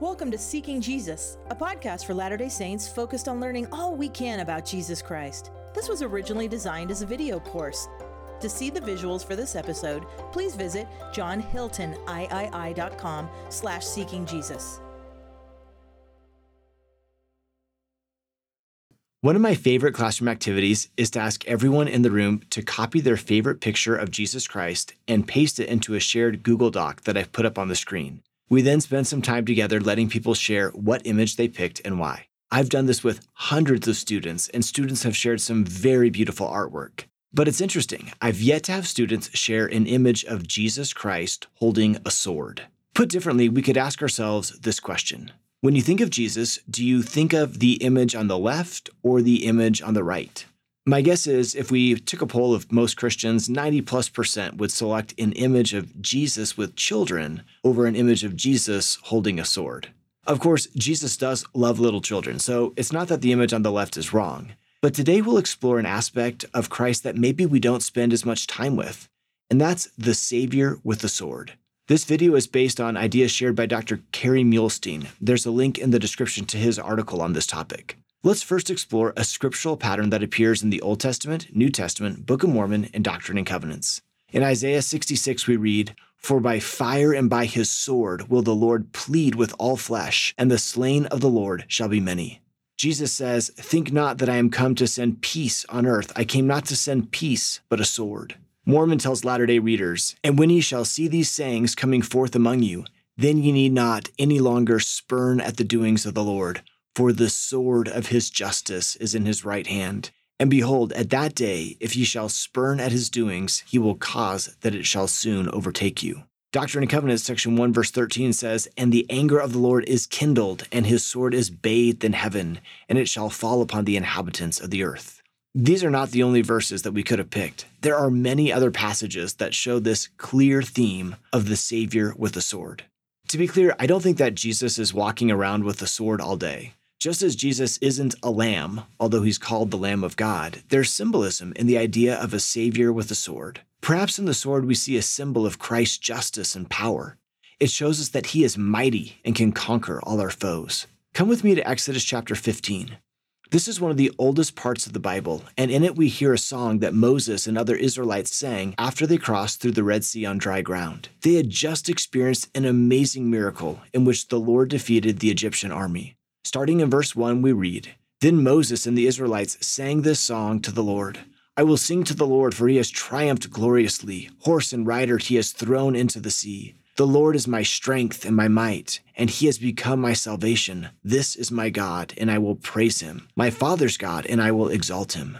Welcome to Seeking Jesus, a podcast for Latter day Saints focused on learning all we can about Jesus Christ. This was originally designed as a video course. To see the visuals for this episode, please visit johnhiltoniii.com slash seeking Jesus. One of my favorite classroom activities is to ask everyone in the room to copy their favorite picture of Jesus Christ and paste it into a shared Google Doc that I've put up on the screen. We then spend some time together letting people share what image they picked and why. I've done this with hundreds of students, and students have shared some very beautiful artwork. But it's interesting, I've yet to have students share an image of Jesus Christ holding a sword. Put differently, we could ask ourselves this question When you think of Jesus, do you think of the image on the left or the image on the right? My guess is if we took a poll of most Christians, 90 plus percent would select an image of Jesus with children over an image of Jesus holding a sword. Of course, Jesus does love little children, so it's not that the image on the left is wrong. But today we'll explore an aspect of Christ that maybe we don't spend as much time with, and that's the Savior with the sword. This video is based on ideas shared by Dr. Kerry Muhlestein. There's a link in the description to his article on this topic. Let's first explore a scriptural pattern that appears in the Old Testament, New Testament, Book of Mormon, and Doctrine and Covenants. In Isaiah 66, we read, For by fire and by his sword will the Lord plead with all flesh, and the slain of the Lord shall be many. Jesus says, Think not that I am come to send peace on earth. I came not to send peace, but a sword. Mormon tells Latter day readers, And when ye shall see these sayings coming forth among you, then ye need not any longer spurn at the doings of the Lord for the sword of his justice is in his right hand. And behold, at that day, if ye shall spurn at his doings, he will cause that it shall soon overtake you. Doctrine and Covenants, section 1, verse 13 says, And the anger of the Lord is kindled, and his sword is bathed in heaven, and it shall fall upon the inhabitants of the earth. These are not the only verses that we could have picked. There are many other passages that show this clear theme of the Savior with a sword. To be clear, I don't think that Jesus is walking around with a sword all day. Just as Jesus isn't a lamb, although he's called the Lamb of God, there's symbolism in the idea of a savior with a sword. Perhaps in the sword we see a symbol of Christ's justice and power. It shows us that he is mighty and can conquer all our foes. Come with me to Exodus chapter 15. This is one of the oldest parts of the Bible, and in it we hear a song that Moses and other Israelites sang after they crossed through the Red Sea on dry ground. They had just experienced an amazing miracle in which the Lord defeated the Egyptian army. Starting in verse 1, we read Then Moses and the Israelites sang this song to the Lord. I will sing to the Lord, for he has triumphed gloriously. Horse and rider he has thrown into the sea. The Lord is my strength and my might, and he has become my salvation. This is my God, and I will praise him, my father's God, and I will exalt him.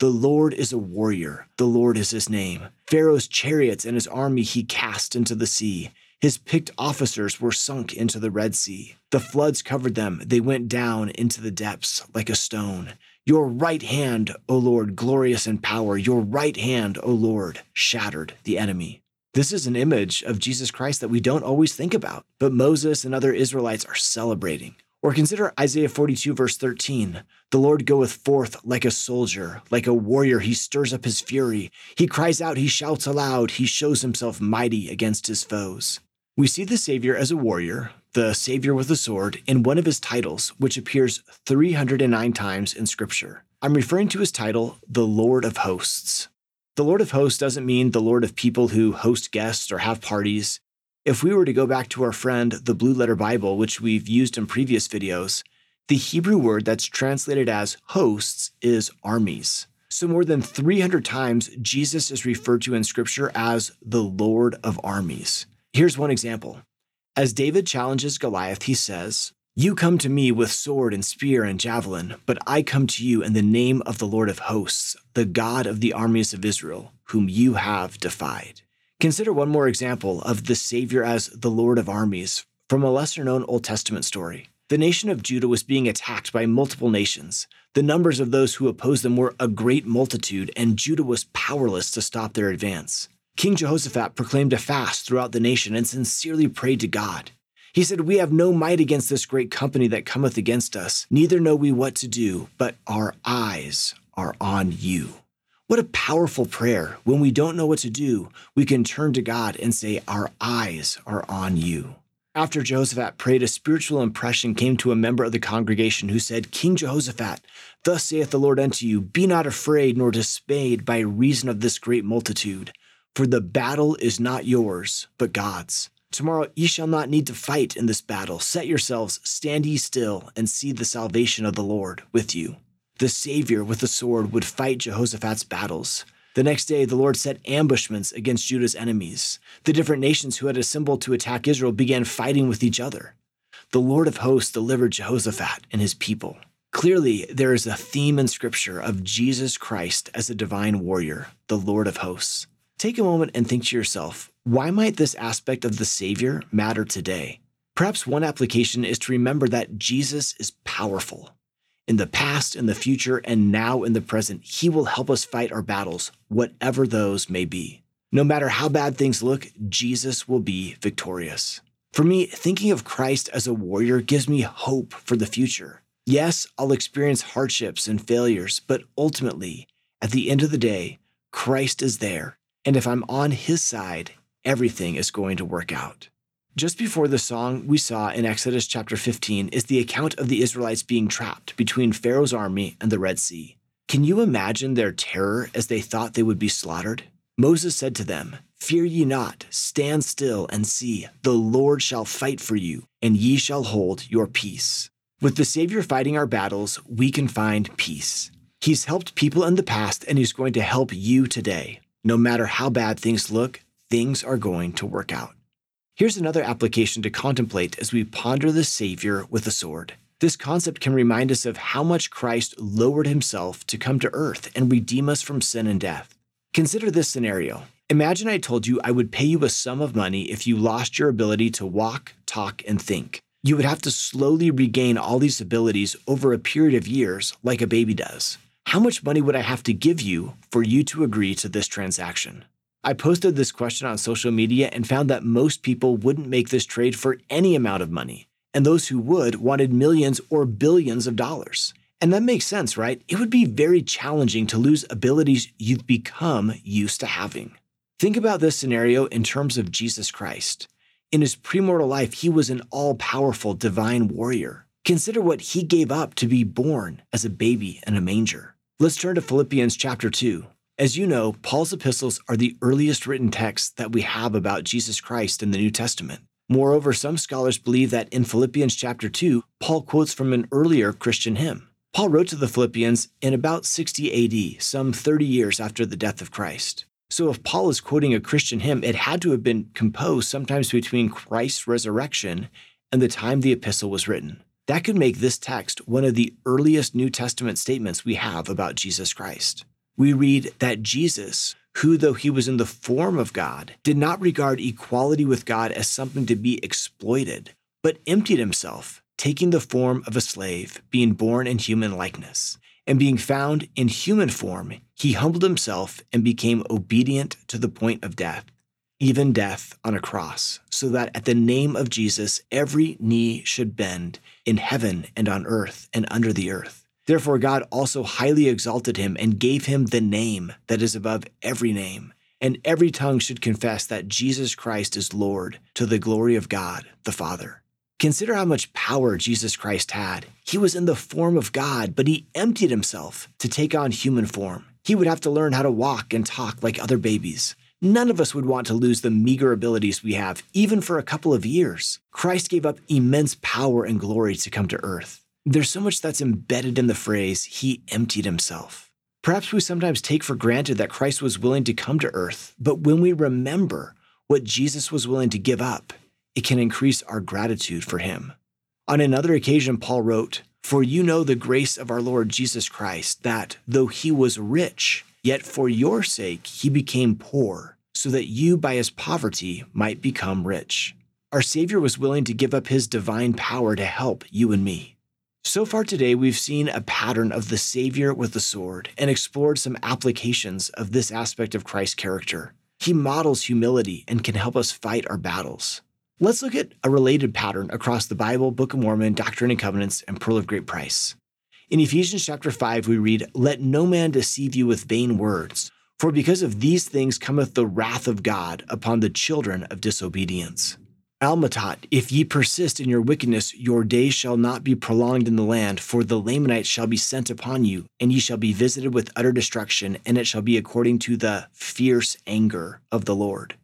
The Lord is a warrior, the Lord is his name. Pharaoh's chariots and his army he cast into the sea. His picked officers were sunk into the Red Sea. The floods covered them. They went down into the depths like a stone. Your right hand, O Lord, glorious in power, your right hand, O Lord, shattered the enemy. This is an image of Jesus Christ that we don't always think about, but Moses and other Israelites are celebrating. Or consider Isaiah 42, verse 13. The Lord goeth forth like a soldier, like a warrior. He stirs up his fury. He cries out, he shouts aloud. He shows himself mighty against his foes. We see the Savior as a warrior, the Savior with a sword, in one of his titles, which appears 309 times in Scripture. I'm referring to his title, the Lord of Hosts. The Lord of Hosts doesn't mean the Lord of people who host guests or have parties. If we were to go back to our friend, the Blue Letter Bible, which we've used in previous videos, the Hebrew word that's translated as hosts is armies. So, more than 300 times, Jesus is referred to in Scripture as the Lord of armies. Here's one example. As David challenges Goliath, he says, You come to me with sword and spear and javelin, but I come to you in the name of the Lord of hosts, the God of the armies of Israel, whom you have defied. Consider one more example of the Savior as the Lord of armies from a lesser known Old Testament story. The nation of Judah was being attacked by multiple nations. The numbers of those who opposed them were a great multitude, and Judah was powerless to stop their advance. King Jehoshaphat proclaimed a fast throughout the nation and sincerely prayed to God. He said, We have no might against this great company that cometh against us, neither know we what to do, but our eyes are on you. What a powerful prayer. When we don't know what to do, we can turn to God and say, Our eyes are on you. After Jehoshaphat prayed, a spiritual impression came to a member of the congregation who said, King Jehoshaphat, thus saith the Lord unto you, Be not afraid nor dismayed by reason of this great multitude, for the battle is not yours, but God's. Tomorrow ye shall not need to fight in this battle. Set yourselves, stand ye still, and see the salvation of the Lord with you. The Savior with the sword would fight Jehoshaphat's battles. The next day, the Lord set ambushments against Judah's enemies. The different nations who had assembled to attack Israel began fighting with each other. The Lord of hosts delivered Jehoshaphat and his people. Clearly, there is a theme in Scripture of Jesus Christ as a divine warrior, the Lord of hosts. Take a moment and think to yourself why might this aspect of the Savior matter today? Perhaps one application is to remember that Jesus is powerful. In the past, in the future, and now in the present, He will help us fight our battles, whatever those may be. No matter how bad things look, Jesus will be victorious. For me, thinking of Christ as a warrior gives me hope for the future. Yes, I'll experience hardships and failures, but ultimately, at the end of the day, Christ is there. And if I'm on His side, everything is going to work out. Just before the song we saw in Exodus chapter 15 is the account of the Israelites being trapped between Pharaoh's army and the Red Sea. Can you imagine their terror as they thought they would be slaughtered? Moses said to them, Fear ye not, stand still and see, the Lord shall fight for you, and ye shall hold your peace. With the Savior fighting our battles, we can find peace. He's helped people in the past, and He's going to help you today. No matter how bad things look, things are going to work out. Here's another application to contemplate as we ponder the Savior with a sword. This concept can remind us of how much Christ lowered himself to come to earth and redeem us from sin and death. Consider this scenario. Imagine I told you I would pay you a sum of money if you lost your ability to walk, talk, and think. You would have to slowly regain all these abilities over a period of years, like a baby does. How much money would I have to give you for you to agree to this transaction? I posted this question on social media and found that most people wouldn't make this trade for any amount of money, and those who would wanted millions or billions of dollars. And that makes sense, right? It would be very challenging to lose abilities you've become used to having. Think about this scenario in terms of Jesus Christ. In his premortal life, he was an all powerful divine warrior. Consider what he gave up to be born as a baby in a manger. Let's turn to Philippians chapter 2, as you know, Paul's epistles are the earliest written texts that we have about Jesus Christ in the New Testament. Moreover, some scholars believe that in Philippians chapter 2, Paul quotes from an earlier Christian hymn. Paul wrote to the Philippians in about 60 AD, some 30 years after the death of Christ. So if Paul is quoting a Christian hymn, it had to have been composed sometimes between Christ's resurrection and the time the epistle was written. That could make this text one of the earliest New Testament statements we have about Jesus Christ we read that Jesus, who, though he was in the form of God, did not regard equality with God as something to be exploited, but emptied himself, taking the form of a slave, being born in human likeness. And being found in human form, he humbled himself and became obedient to the point of death, even death on a cross, so that at the name of Jesus every knee should bend in heaven and on earth and under the earth Therefore, God also highly exalted him and gave him the name that is above every name. And every tongue should confess that Jesus Christ is Lord to the glory of God the Father. Consider how much power Jesus Christ had. He was in the form of God, but he emptied himself to take on human form. He would have to learn how to walk and talk like other babies. None of us would want to lose the meager abilities we have, even for a couple of years. Christ gave up immense power and glory to come to earth. There's so much that's embedded in the phrase, he emptied himself. Perhaps we sometimes take for granted that Christ was willing to come to earth, but when we remember what Jesus was willing to give up, it can increase our gratitude for him. On another occasion, Paul wrote, For you know the grace of our Lord Jesus Christ, that though he was rich, yet for your sake he became poor, so that you by his poverty might become rich. Our Savior was willing to give up his divine power to help you and me. So far today, we've seen a pattern of the Savior with the sword and explored some applications of this aspect of Christ's character. He models humility and can help us fight our battles. Let's look at a related pattern across the Bible, Book of Mormon, Doctrine and Covenants, and Pearl of Great Price. In Ephesians chapter 5, we read, Let no man deceive you with vain words, for because of these things cometh the wrath of God upon the children of disobedience. Alma taught, if ye persist in your wickedness, your days shall not be prolonged in the land, for the Lamanites shall be sent upon you, and ye shall be visited with utter destruction, and it shall be according to the fierce anger of the Lord.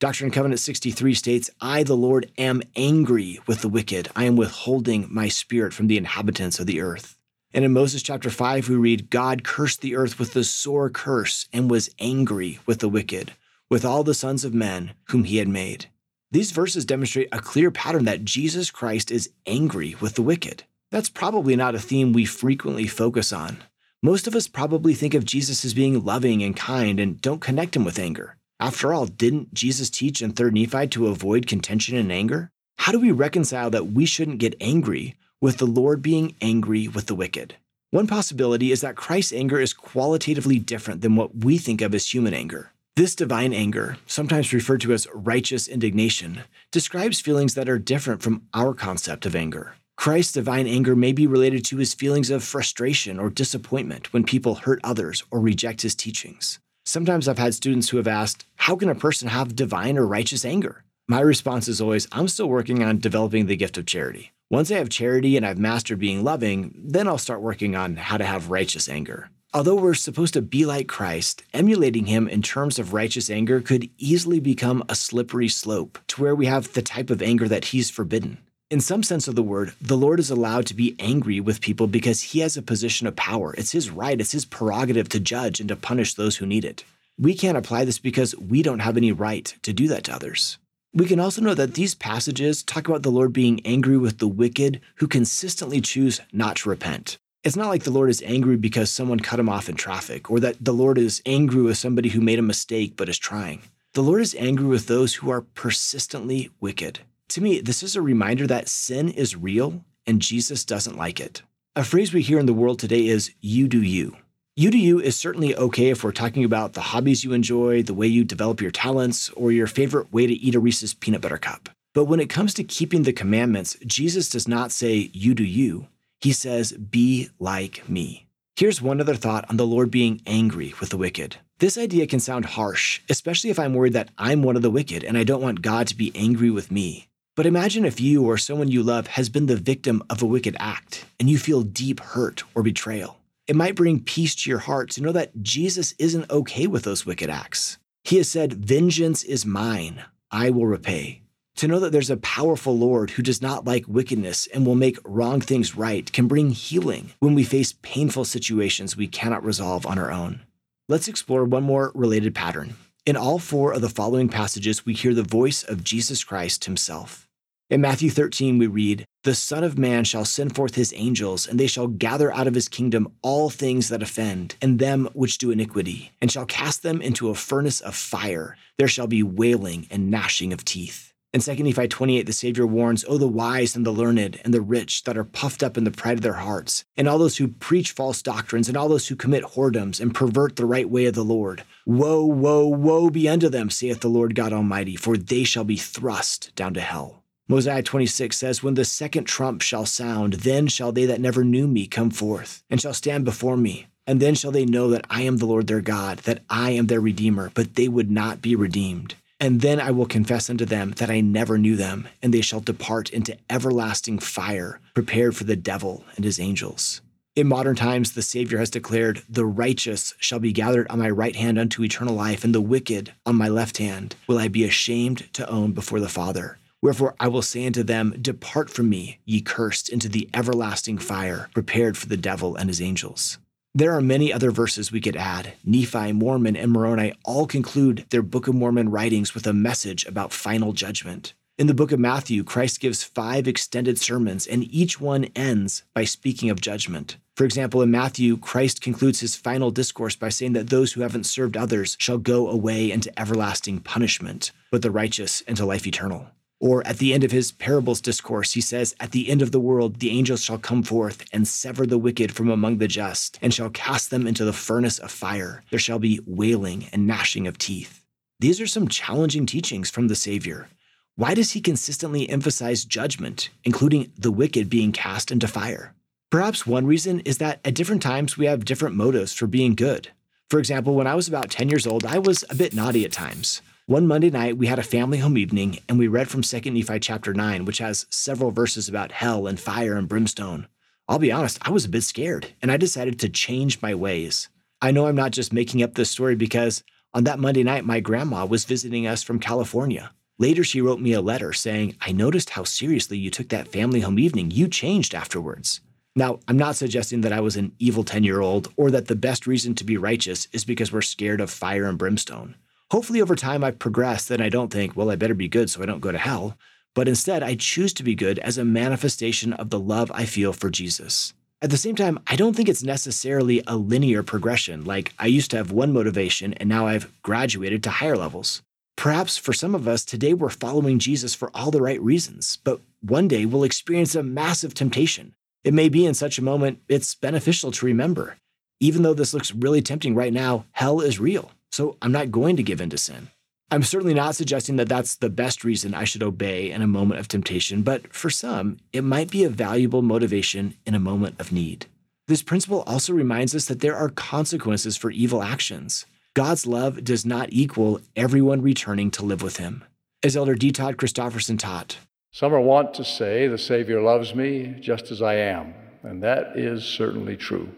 Doctrine and Covenant 63 states, I, the Lord, am angry with the wicked. I am withholding my spirit from the inhabitants of the earth. And in Moses chapter 5, we read, God cursed the earth with a sore curse and was angry with the wicked, with all the sons of men whom he had made. These verses demonstrate a clear pattern that Jesus Christ is angry with the wicked. That's probably not a theme we frequently focus on. Most of us probably think of Jesus as being loving and kind and don't connect him with anger. After all, didn't Jesus teach in 3rd Nephi to avoid contention and anger? How do we reconcile that we shouldn't get angry with the Lord being angry with the wicked? One possibility is that Christ's anger is qualitatively different than what we think of as human anger. This divine anger, sometimes referred to as righteous indignation, describes feelings that are different from our concept of anger. Christ's divine anger may be related to his feelings of frustration or disappointment when people hurt others or reject his teachings. Sometimes I've had students who have asked, How can a person have divine or righteous anger? My response is always, I'm still working on developing the gift of charity. Once I have charity and I've mastered being loving, then I'll start working on how to have righteous anger. Although we're supposed to be like Christ, emulating him in terms of righteous anger could easily become a slippery slope to where we have the type of anger that he's forbidden. In some sense of the word, the Lord is allowed to be angry with people because he has a position of power. It's his right, it's his prerogative to judge and to punish those who need it. We can't apply this because we don't have any right to do that to others. We can also know that these passages talk about the Lord being angry with the wicked who consistently choose not to repent. It's not like the Lord is angry because someone cut him off in traffic, or that the Lord is angry with somebody who made a mistake but is trying. The Lord is angry with those who are persistently wicked. To me, this is a reminder that sin is real and Jesus doesn't like it. A phrase we hear in the world today is you do you. You do you is certainly okay if we're talking about the hobbies you enjoy, the way you develop your talents, or your favorite way to eat a Reese's peanut butter cup. But when it comes to keeping the commandments, Jesus does not say you do you. He says, Be like me. Here's one other thought on the Lord being angry with the wicked. This idea can sound harsh, especially if I'm worried that I'm one of the wicked and I don't want God to be angry with me. But imagine if you or someone you love has been the victim of a wicked act and you feel deep hurt or betrayal. It might bring peace to your heart to know that Jesus isn't okay with those wicked acts. He has said, Vengeance is mine, I will repay. To know that there's a powerful Lord who does not like wickedness and will make wrong things right can bring healing when we face painful situations we cannot resolve on our own. Let's explore one more related pattern. In all four of the following passages, we hear the voice of Jesus Christ himself. In Matthew 13, we read, The Son of Man shall send forth his angels, and they shall gather out of his kingdom all things that offend, and them which do iniquity, and shall cast them into a furnace of fire. There shall be wailing and gnashing of teeth. In 2 Nephi 28, the Savior warns, O the wise and the learned and the rich that are puffed up in the pride of their hearts, and all those who preach false doctrines, and all those who commit whoredoms and pervert the right way of the Lord. Woe, woe, woe be unto them, saith the Lord God Almighty, for they shall be thrust down to hell. Mosiah 26 says, When the second trump shall sound, then shall they that never knew me come forth, and shall stand before me. And then shall they know that I am the Lord their God, that I am their Redeemer, but they would not be redeemed. And then I will confess unto them that I never knew them, and they shall depart into everlasting fire, prepared for the devil and his angels. In modern times, the Savior has declared, The righteous shall be gathered on my right hand unto eternal life, and the wicked on my left hand will I be ashamed to own before the Father. Wherefore I will say unto them, Depart from me, ye cursed, into the everlasting fire, prepared for the devil and his angels. There are many other verses we could add. Nephi, Mormon, and Moroni all conclude their Book of Mormon writings with a message about final judgment. In the book of Matthew, Christ gives five extended sermons, and each one ends by speaking of judgment. For example, in Matthew, Christ concludes his final discourse by saying that those who haven't served others shall go away into everlasting punishment, but the righteous into life eternal. Or at the end of his parables discourse, he says, At the end of the world, the angels shall come forth and sever the wicked from among the just, and shall cast them into the furnace of fire. There shall be wailing and gnashing of teeth. These are some challenging teachings from the Savior. Why does he consistently emphasize judgment, including the wicked being cast into fire? Perhaps one reason is that at different times we have different motives for being good. For example, when I was about 10 years old, I was a bit naughty at times. One Monday night, we had a family home evening and we read from 2 Nephi chapter 9, which has several verses about hell and fire and brimstone. I'll be honest, I was a bit scared and I decided to change my ways. I know I'm not just making up this story because on that Monday night, my grandma was visiting us from California. Later, she wrote me a letter saying, I noticed how seriously you took that family home evening. You changed afterwards. Now, I'm not suggesting that I was an evil 10 year old or that the best reason to be righteous is because we're scared of fire and brimstone. Hopefully, over time, I've progressed and I don't think, well, I better be good so I don't go to hell. But instead, I choose to be good as a manifestation of the love I feel for Jesus. At the same time, I don't think it's necessarily a linear progression, like I used to have one motivation and now I've graduated to higher levels. Perhaps for some of us, today we're following Jesus for all the right reasons, but one day we'll experience a massive temptation. It may be in such a moment it's beneficial to remember. Even though this looks really tempting right now, hell is real, so I'm not going to give in to sin. I'm certainly not suggesting that that's the best reason I should obey in a moment of temptation, but for some, it might be a valuable motivation in a moment of need. This principle also reminds us that there are consequences for evil actions. God's love does not equal everyone returning to live with Him. As Elder D. Todd Christofferson taught, Some are wont to say, The Savior loves me just as I am, and that is certainly true.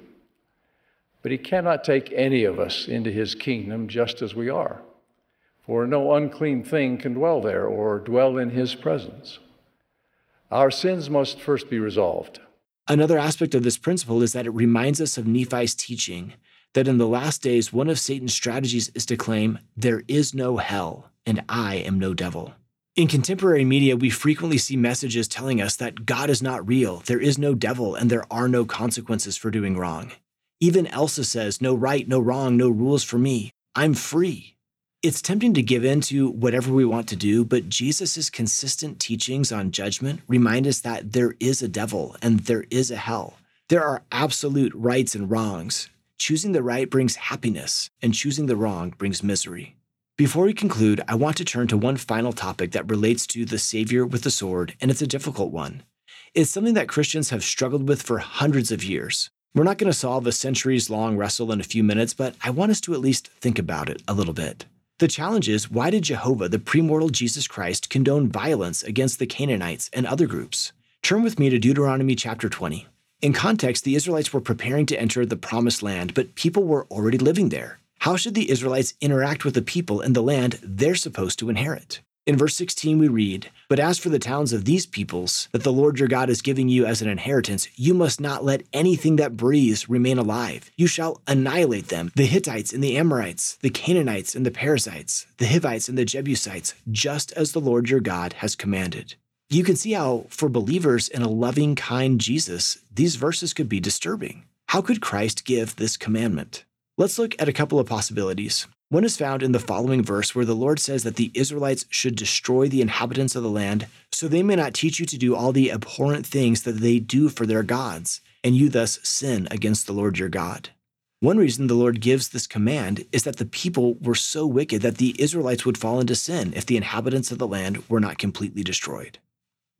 But He cannot take any of us into His kingdom just as we are for no unclean thing can dwell there or dwell in his presence. Our sins must first be resolved. Another aspect of this principle is that it reminds us of Nephi's teaching that in the last days, one of Satan's strategies is to claim, There is no hell, and I am no devil. In contemporary media, we frequently see messages telling us that God is not real, there is no devil, and there are no consequences for doing wrong. Even Elsa says, No right, no wrong, no rules for me. I'm free. It's tempting to give in to whatever we want to do, but Jesus' consistent teachings on judgment remind us that there is a devil and there is a hell. There are absolute rights and wrongs. Choosing the right brings happiness, and choosing the wrong brings misery. Before we conclude, I want to turn to one final topic that relates to the Savior with the sword, and it's a difficult one. It's something that Christians have struggled with for hundreds of years. We're not going to solve a centuries long wrestle in a few minutes, but I want us to at least think about it a little bit. The challenge is why did Jehovah, the premortal Jesus Christ, condone violence against the Canaanites and other groups? Turn with me to Deuteronomy chapter 20. In context, the Israelites were preparing to enter the promised land, but people were already living there. How should the Israelites interact with the people in the land they're supposed to inherit? In verse 16, we read, But as for the towns of these peoples that the Lord your God is giving you as an inheritance, you must not let anything that breathes remain alive. You shall annihilate them the Hittites and the Amorites, the Canaanites and the Perizzites, the Hivites and the Jebusites, just as the Lord your God has commanded. You can see how, for believers in a loving, kind Jesus, these verses could be disturbing. How could Christ give this commandment? Let's look at a couple of possibilities. One is found in the following verse where the Lord says that the Israelites should destroy the inhabitants of the land so they may not teach you to do all the abhorrent things that they do for their gods, and you thus sin against the Lord your God. One reason the Lord gives this command is that the people were so wicked that the Israelites would fall into sin if the inhabitants of the land were not completely destroyed.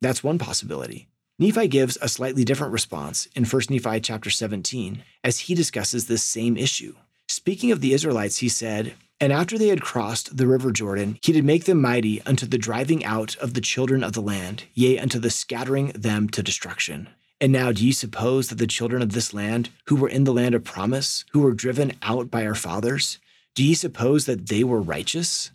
That's one possibility. Nephi gives a slightly different response in 1 Nephi chapter 17 as he discusses this same issue. Speaking of the Israelites, he said, and after they had crossed the river Jordan, he did make them mighty unto the driving out of the children of the land, yea, unto the scattering them to destruction. And now, do ye suppose that the children of this land, who were in the land of promise, who were driven out by our fathers, do ye suppose that they were righteous?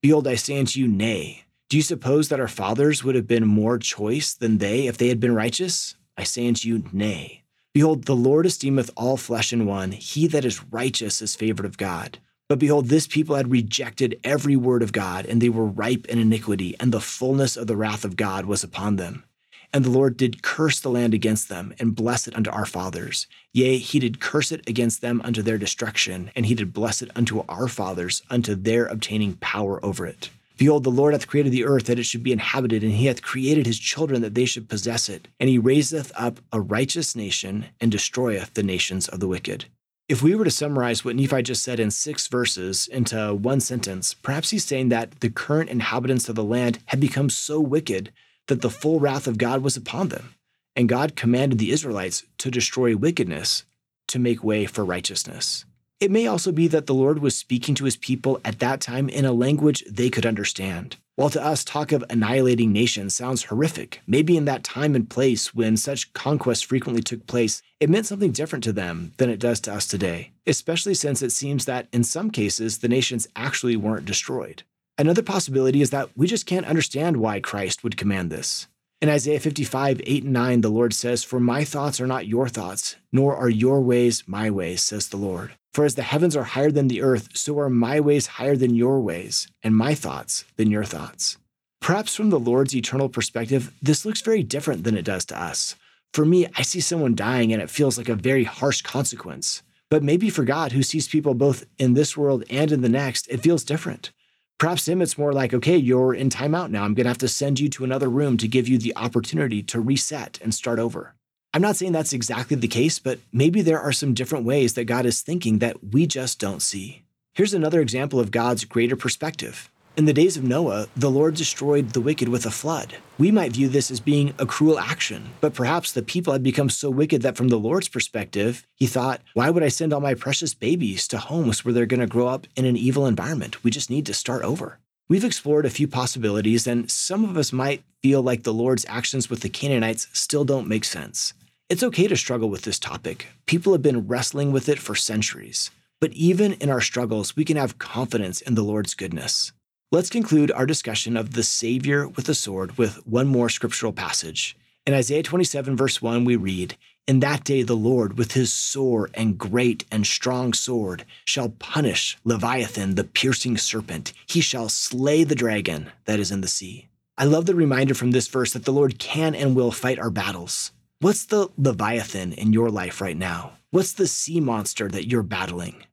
Behold, I say unto you, Nay. Do you suppose that our fathers would have been more choice than they if they had been righteous? I say unto you, Nay. Behold, the Lord esteemeth all flesh in one. He that is righteous is favored of God. But behold, this people had rejected every word of God, and they were ripe in iniquity, and the fullness of the wrath of God was upon them. And the Lord did curse the land against them, and bless it unto our fathers. Yea, he did curse it against them unto their destruction, and he did bless it unto our fathers, unto their obtaining power over it. Behold, the Lord hath created the earth that it should be inhabited, and he hath created his children that they should possess it. And he raiseth up a righteous nation, and destroyeth the nations of the wicked. If we were to summarize what Nephi just said in six verses into one sentence, perhaps he's saying that the current inhabitants of the land had become so wicked that the full wrath of God was upon them. And God commanded the Israelites to destroy wickedness to make way for righteousness. It may also be that the Lord was speaking to his people at that time in a language they could understand. While to us, talk of annihilating nations sounds horrific, maybe in that time and place when such conquest frequently took place, it meant something different to them than it does to us today, especially since it seems that in some cases the nations actually weren't destroyed. Another possibility is that we just can't understand why Christ would command this. In Isaiah 55, 8 and 9, the Lord says, For my thoughts are not your thoughts, nor are your ways my ways, says the Lord. For as the heavens are higher than the earth, so are my ways higher than your ways, and my thoughts than your thoughts. Perhaps from the Lord's eternal perspective, this looks very different than it does to us. For me, I see someone dying and it feels like a very harsh consequence. But maybe for God, who sees people both in this world and in the next, it feels different. Perhaps him, it's more like, okay, you're in timeout now. I'm going to have to send you to another room to give you the opportunity to reset and start over. I'm not saying that's exactly the case, but maybe there are some different ways that God is thinking that we just don't see. Here's another example of God's greater perspective. In the days of Noah, the Lord destroyed the wicked with a flood. We might view this as being a cruel action, but perhaps the people had become so wicked that from the Lord's perspective, he thought, why would I send all my precious babies to homes where they're going to grow up in an evil environment? We just need to start over. We've explored a few possibilities, and some of us might feel like the Lord's actions with the Canaanites still don't make sense. It's okay to struggle with this topic. People have been wrestling with it for centuries. But even in our struggles, we can have confidence in the Lord's goodness. Let's conclude our discussion of the Savior with the sword with one more scriptural passage. In Isaiah 27, verse 1, we read, In that day the Lord, with his sore and great and strong sword, shall punish Leviathan, the piercing serpent. He shall slay the dragon that is in the sea. I love the reminder from this verse that the Lord can and will fight our battles. What's the Leviathan in your life right now? What's the sea monster that you're battling?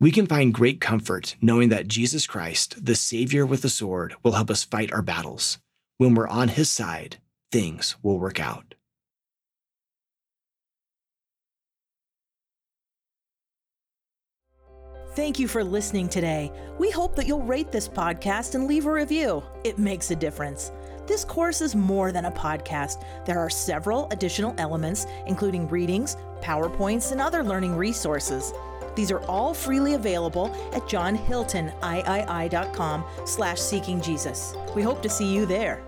We can find great comfort knowing that Jesus Christ, the Savior with the sword, will help us fight our battles. When we're on His side, things will work out. Thank you for listening today. We hope that you'll rate this podcast and leave a review. It makes a difference. This course is more than a podcast. There are several additional elements, including readings, PowerPoints, and other learning resources. These are all freely available at johnhiltoniii.com slash seeking Jesus. We hope to see you there.